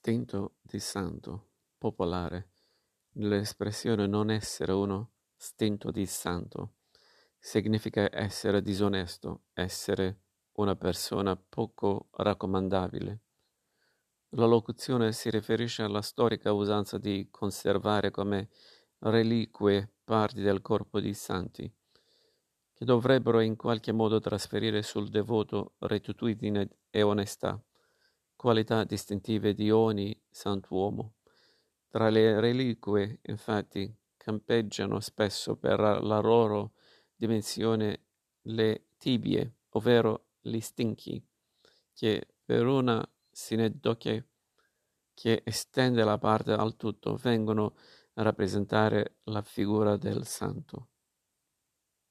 Stinto di santo, popolare, nell'espressione non essere uno stinto di santo, significa essere disonesto, essere una persona poco raccomandabile. La locuzione si riferisce alla storica usanza di conservare come reliquie parti del corpo di santi, che dovrebbero in qualche modo trasferire sul devoto rettitudine e onestà qualità distintive di ogni santuomo. Tra le reliquie, infatti, campeggiano spesso per la loro dimensione le tibie, ovvero gli stinchi, che per una sineddoche che estende la parte al tutto vengono a rappresentare la figura del santo.